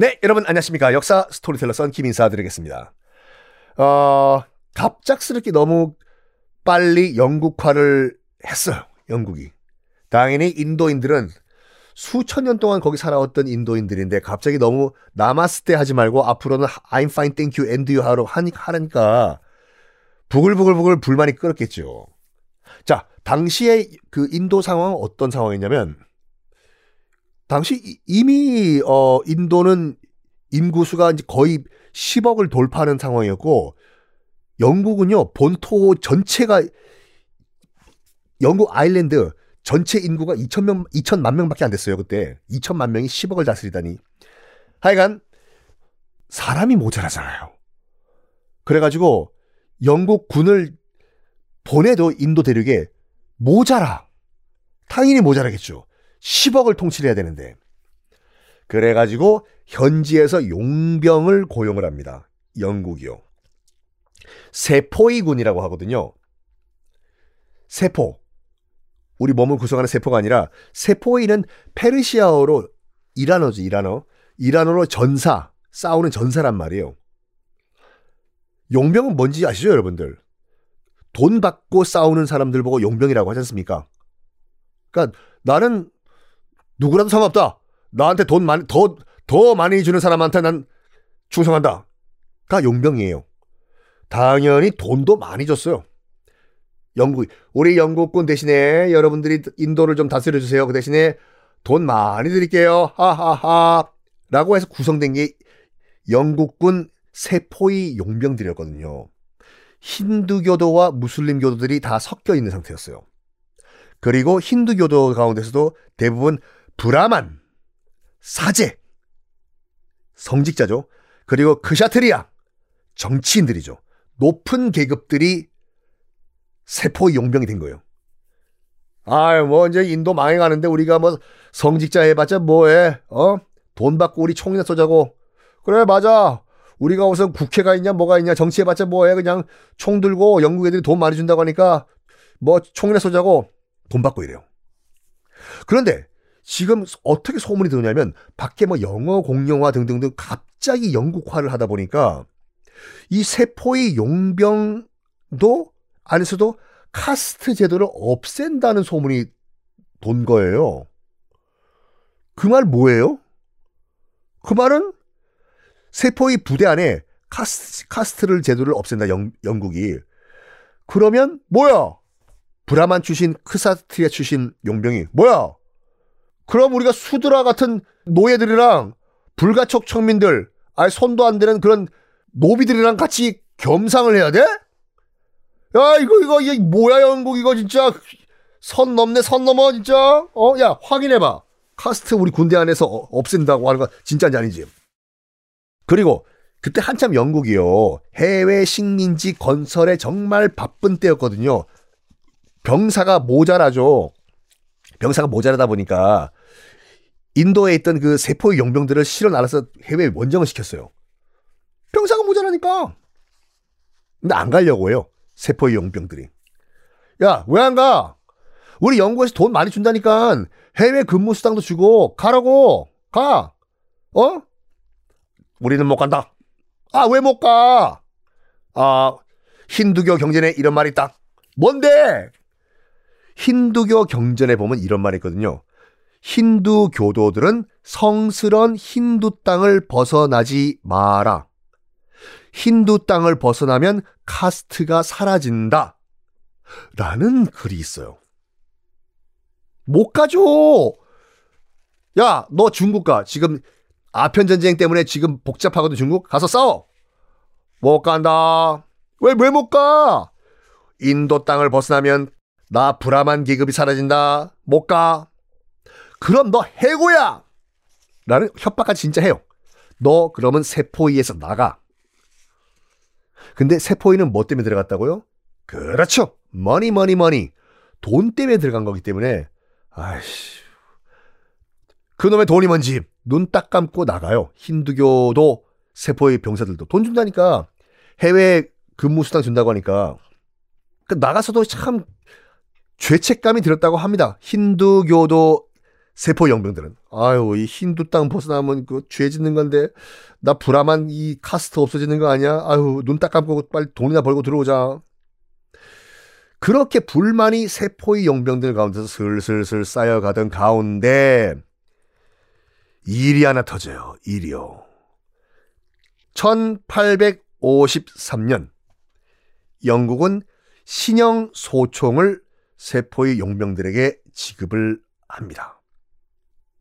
네, 여러분 안녕하십니까. 역사 스토리텔러 썬킴 인사드리겠습니다. 어, 갑작스럽게 너무 빨리 영국화를 했어요. 영국이. 당연히 인도인들은 수천 년 동안 거기 살아왔던 인도인들인데 갑자기 너무 나마스테 하지 말고 앞으로는 I'm fine, thank you, and you 하라 하니까 부글부글부글 불만이 끓었겠죠. 자, 당시에 그 인도 상황은 어떤 상황이냐면 당시 이미 어 인도는 인구수가 이제 거의 10억을 돌파하는 상황이었고 영국은요 본토 전체가 영국 아일랜드 전체 인구가 2천 명 2천만 명밖에 안 됐어요 그때. 2천만 명이 10억을 다스리다니. 하여간 사람이 모자라잖아요. 그래가지고 영국 군을 보내도 인도 대륙에 모자라. 당연히 모자라겠죠. 10억을 통치해야 되는데. 그래가지고 현지에서 용병을 고용을 합니다. 영국이요. 세포이군이라고 하거든요. 세포. 우리 몸을 구성하는 세포가 아니라 세포이는 페르시아어로 이란어죠, 이란어. 이란어로 전사, 싸우는 전사란 말이에요. 용병은 뭔지 아시죠, 여러분들? 돈 받고 싸우는 사람들 보고 용병이라고 하지 않습니까? 그러니까 나는 누구라도 상관없다. 나한테 돈 많이, 더, 더 많이 주는 사람한테 난 충성한다. 가 용병이에요. 당연히 돈도 많이 줬어요. 영국, 우리 영국군 대신에 여러분들이 인도를 좀 다스려주세요. 그 대신에 돈 많이 드릴게요. 하하하. 라고 해서 구성된 게 영국군 세포이 용병들이었거든요. 힌두교도와 무슬림교도들이 다 섞여 있는 상태였어요. 그리고 힌두교도 가운데서도 대부분 브라만, 사제, 성직자죠. 그리고 크샤트리아, 정치인들이죠. 높은 계급들이 세포이 용병이 된 거예요. 아유, 뭐, 이제 인도 망해가는데 우리가 뭐 성직자 해봤자 뭐해, 어? 돈 받고 우리 총이나 쏘자고. 그래, 맞아. 우리가 우선 국회가 있냐, 뭐가 있냐, 정치해봤자 뭐해. 그냥 총 들고 영국 애들이 돈 많이 준다고 하니까 뭐 총이나 쏘자고 돈 받고 이래요. 그런데 지금 어떻게 소문이 드냐면 밖에 뭐 영어 공용화 등등등 갑자기 영국화를 하다 보니까 이 세포의 용병도 안에서도 카스트 제도를 없앤다는 소문이 돈 거예요. 그 말 뭐예요? 그 말은 세포이 부대 안에 카스, 카스트를 제도를 없앤다 영, 영국이. 그러면 뭐야? 브라만 출신 크샤트리아 출신 용병이 뭐야? 그럼 우리가 수드라 같은 노예들이랑 불가촉천민들, 아예 손도 안 대는 그런 노비들이랑 같이 겸상을 해야 돼? 야, 이거, 이거, 이게 뭐야, 영국, 이거 진짜. 선 넘네, 선 넘어, 진짜. 어, 야, 확인해봐. 카스트 우리 군대 안에서 어, 없앤다고 하는 거 진짜인지 아닌지. 그리고 그때 한참 영국이요. 해외 식민지 건설에 정말 바쁜 때였거든요. 병사가 모자라죠. 병사가 모자라다 보니까 인도에 있던 그 세포의 용병들을 실어 날아서 해외에 원정을 시켰어요. 병사가 모자라니까. 근데 안 가려고 해요. 세포의 용병들이. 야, 왜 안 가? 우리 영국에서 돈 많이 준다니까 해외 근무 수당도 주고 가라고. 가. 어? 우리는 못 간다. 아, 왜 못 가? 아, 힌두교 경전에 이런 말이 있다. 뭔데? 힌두교 경전에 보면 이런 말이 있거든요. 힌두 교도들은 성스런 힌두 땅을 벗어나지 마라. 힌두 땅을 벗어나면 카스트가 사라진다. 라는 글이 있어요. 못 가죠! 야, 너 중국 가. 지금 아편전쟁 때문에 지금 복잡하거든, 중국. 가서 싸워! 못 간다. 왜, 왜 못 가? 인도 땅을 벗어나면 나 브라만 계급이 사라진다. 못 가. 그럼 너 해고야! 라는 협박까지 진짜 해요. 너 그러면 세포이에서 나가. 근데 세포이는 뭐 때문에 들어갔다고요? 그렇죠. money money money. 돈 때문에 들어간 거기 때문에 아이씨. 그놈의 돈이 뭔지 눈 딱 감고 나가요. 힌두교도 세포의 병사들도 돈 준다니까 해외 근무 수당 준다고 하니까 그 나가서도 참 죄책감이 들었다고 합니다. 힌두교도 세포 용병들은 아유 이 힌두 땅 벗어나면 그 죄 짓는 건데 나 브라만 이 카스트 없어지는 거 아니야? 아유 눈 딱 감고 빨리 돈이나 벌고 들어오자. 그렇게 불만이 세포의 용병들 가운데서 슬슬슬 쌓여가던 가운데 일이 하나 터져요. 일이요. 1853년 영국은 신형 소총을 세포의 용병들에게 지급을 합니다.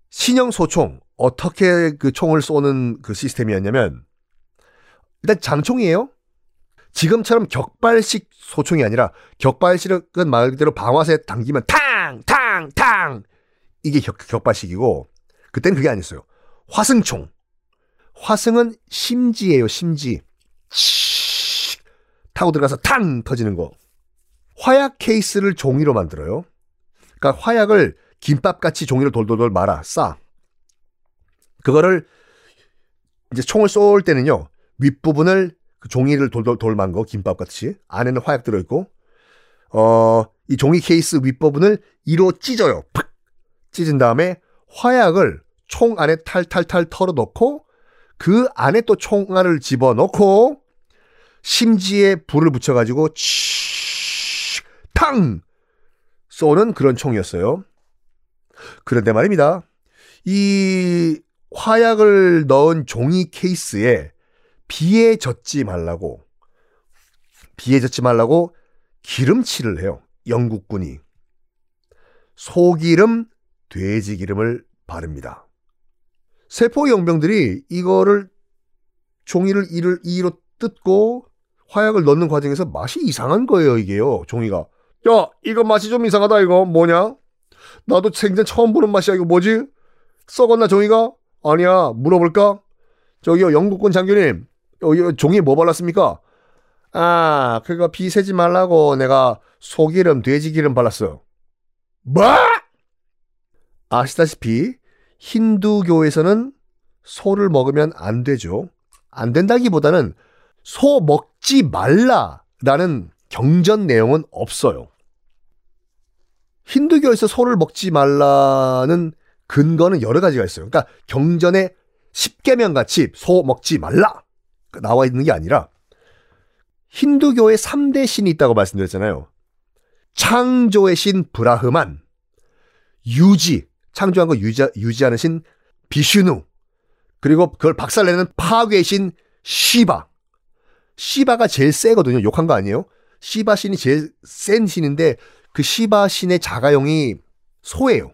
신형 소총 어떻게 그 총을 쏘는 그 시스템이었냐면 일단 장총이에요. 지금처럼 격발식 소총이 아니라 격발식은 말 그대로 방아쇠 당기면 탕! 탕! 탕! 이게 격, 격발식이고 그땐 그게 아니었어요. 화승총. 화승은 심지예요, 심지. 치 타고 들어가서 탕! 터지는 거. 화약 케이스를 종이로 만들어요. 그러니까 화약을 김밥같이 종이를 돌돌돌 말아, 싸. 그거를 이제 총을 쏠 때는요, 윗부분을 그 종이를 돌돌 돌 만 거 김밥같이 안에는 화약 들어있고 어 이 종이 케이스 윗부분을 이로 찢어요. 팍 찢은 다음에 화약을 총 안에 탈탈탈 털어놓고 그 안에 또 총알을 집어넣고 심지에 불을 붙여가지고 탕 쏘는 그런 총이었어요. 그런데 말입니다. 이 화약을 넣은 종이 케이스에 비에 젖지 말라고 비에 젖지 말라고 기름칠을 해요. 영국군이 소기름, 돼지 기름을 바릅니다. 세포 용병들이 이거를 종이를 이를 이로 뜯고 화약을 넣는 과정에서 맛이 이상한 거예요, 이게요. 종이가. 야, 이거 맛이 좀 이상하다 이거. 뭐냐? 나도 생전 처음 보는 맛이야. 이거 뭐지? 썩었나 종이가? 아니야. 물어볼까? 저기요, 영국군 장교님. 어, 종이에 뭐 발랐습니까? 아, 그거 비 새지 말라고 내가 소기름, 돼지기름 발랐어. 뭐? 아시다시피 힌두교에서는 소를 먹으면 안 되죠. 안 된다기보다는 소 먹지 말라라는 경전 내용은 없어요. 힌두교에서 소를 먹지 말라는 근거는 여러 가지가 있어요. 그러니까 경전에 십계명 같이 소 먹지 말라 나와 있는 게 아니라 힌두교의 3대 신이 있다고 말씀드렸잖아요. 창조의 신 브라흐만, 유지, 창조한 거 유지, 유지하는 신 비슈누, 그리고 그걸 박살내는 파괴의 신 시바. 시바가 제일 세거든요. 욕한 거 아니에요? 시바 신이 제일 센 신인데 그 시바 신의 자가용이 소예요.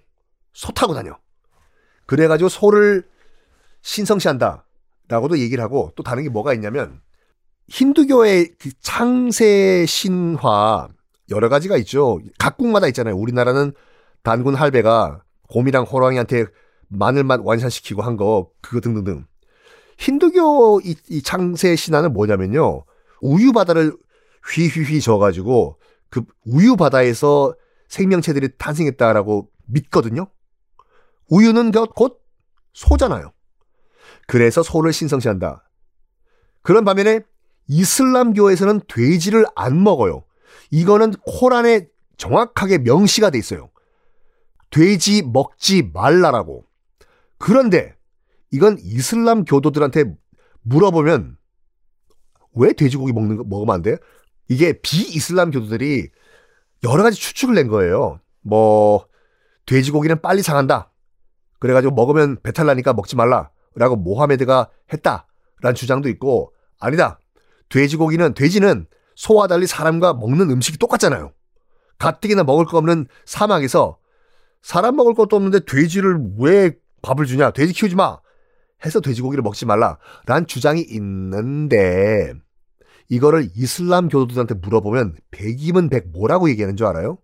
소 타고 다녀. 그래가지고 소를 신성시한다. 라고도 얘기를 하고 또 다른 게 뭐가 있냐면 힌두교의 그 창세 신화 여러 가지가 있죠. 각국마다 있잖아요. 우리나라는 단군 할배가 곰이랑 호랑이한테 마늘만 완산시키고 한 거 그거 등등등. 힌두교 이, 이 창세 신화는 뭐냐면요. 우유 바다를 휘휘휘 져가지고 그 우유 바다에서 생명체들이 탄생했다라고 믿거든요. 우유는 곧 소잖아요. 그래서 소를 신성시한다. 그런 반면에 이슬람교에서는 돼지를 안 먹어요. 이거는 코란에 정확하게 명시가 돼 있어요. 돼지 먹지 말라라고. 그런데 이건 이슬람 교도들한테 물어보면 왜 돼지고기 먹는 거 먹으면 안 돼? 이게 비이슬람 교도들이 여러 가지 추측을 낸 거예요. 뭐 돼지고기는 빨리 상한다. 그래가지고 먹으면 배탈 나니까 먹지 말라. 라고 모하메드가 했다라는 주장도 있고 아니다. 돼지고기는 돼지는 소와 달리 사람과 먹는 음식이 똑같잖아요. 가뜩이나 먹을 거 없는 사막에서 사람 먹을 것도 없는데 돼지를 왜 밥을 주냐? 돼지 키우지 마. 해서 돼지고기를 먹지 말라라는 주장이 있는데 이거를 이슬람 교도들한테 물어보면 백이면 백 뭐라고 얘기하는 줄 알아요?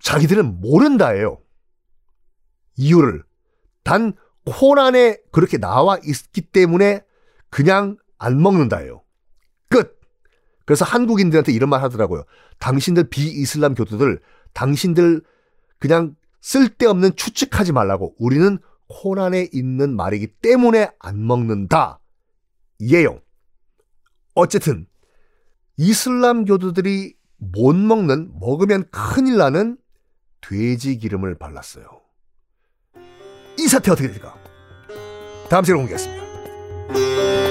자기들은 모른다예요. 이유를 단 코란에 그렇게 나와 있기 때문에 그냥 안 먹는다예요. 끝. 그래서 한국인들한테 이런 말 하더라고요. 당신들 비이슬람 교도들, 당신들 그냥 쓸데없는 추측하지 말라고. 우리는 코란에 있는 말이기 때문에 안 먹는다. 이에요. 어쨌든 이슬람교도들이 못 먹는 먹으면 큰일 나는 돼지 기름을 발랐어요. 이 사태 어떻게 될까? 다음 시간에 공개하겠습니다.